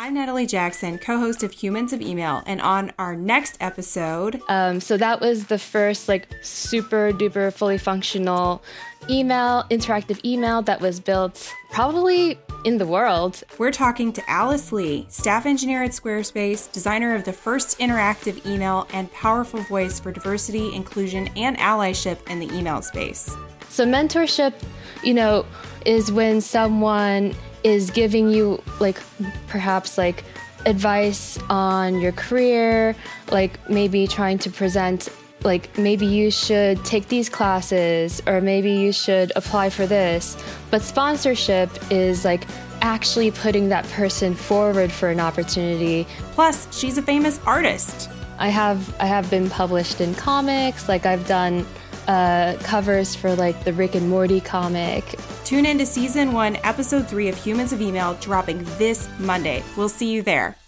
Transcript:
I'm Natalie Jackson, co host of Humans of Email, and on our next episode. Um, so that was the first, like, super duper fully functional email, interactive email that was built probably in the world. We're talking to Alice Li, staff engineer at Squarespace, designer of the first interactive email, and powerful voice for diversity, inclusion, and allyship in the email space. So, mentorship, you know, is when someone is giving you like perhaps like advice on your career, like maybe trying to present like maybe you should take these classes or maybe you should apply for this. But sponsorship is like actually putting that person forward for an opportunity. Plus, she's a famous artist. I have I have been published in comics, like I've done uh, covers for like the Rick and Morty comic. Tune in to season one, episode three of Humans of Email, dropping this Monday. We'll see you there.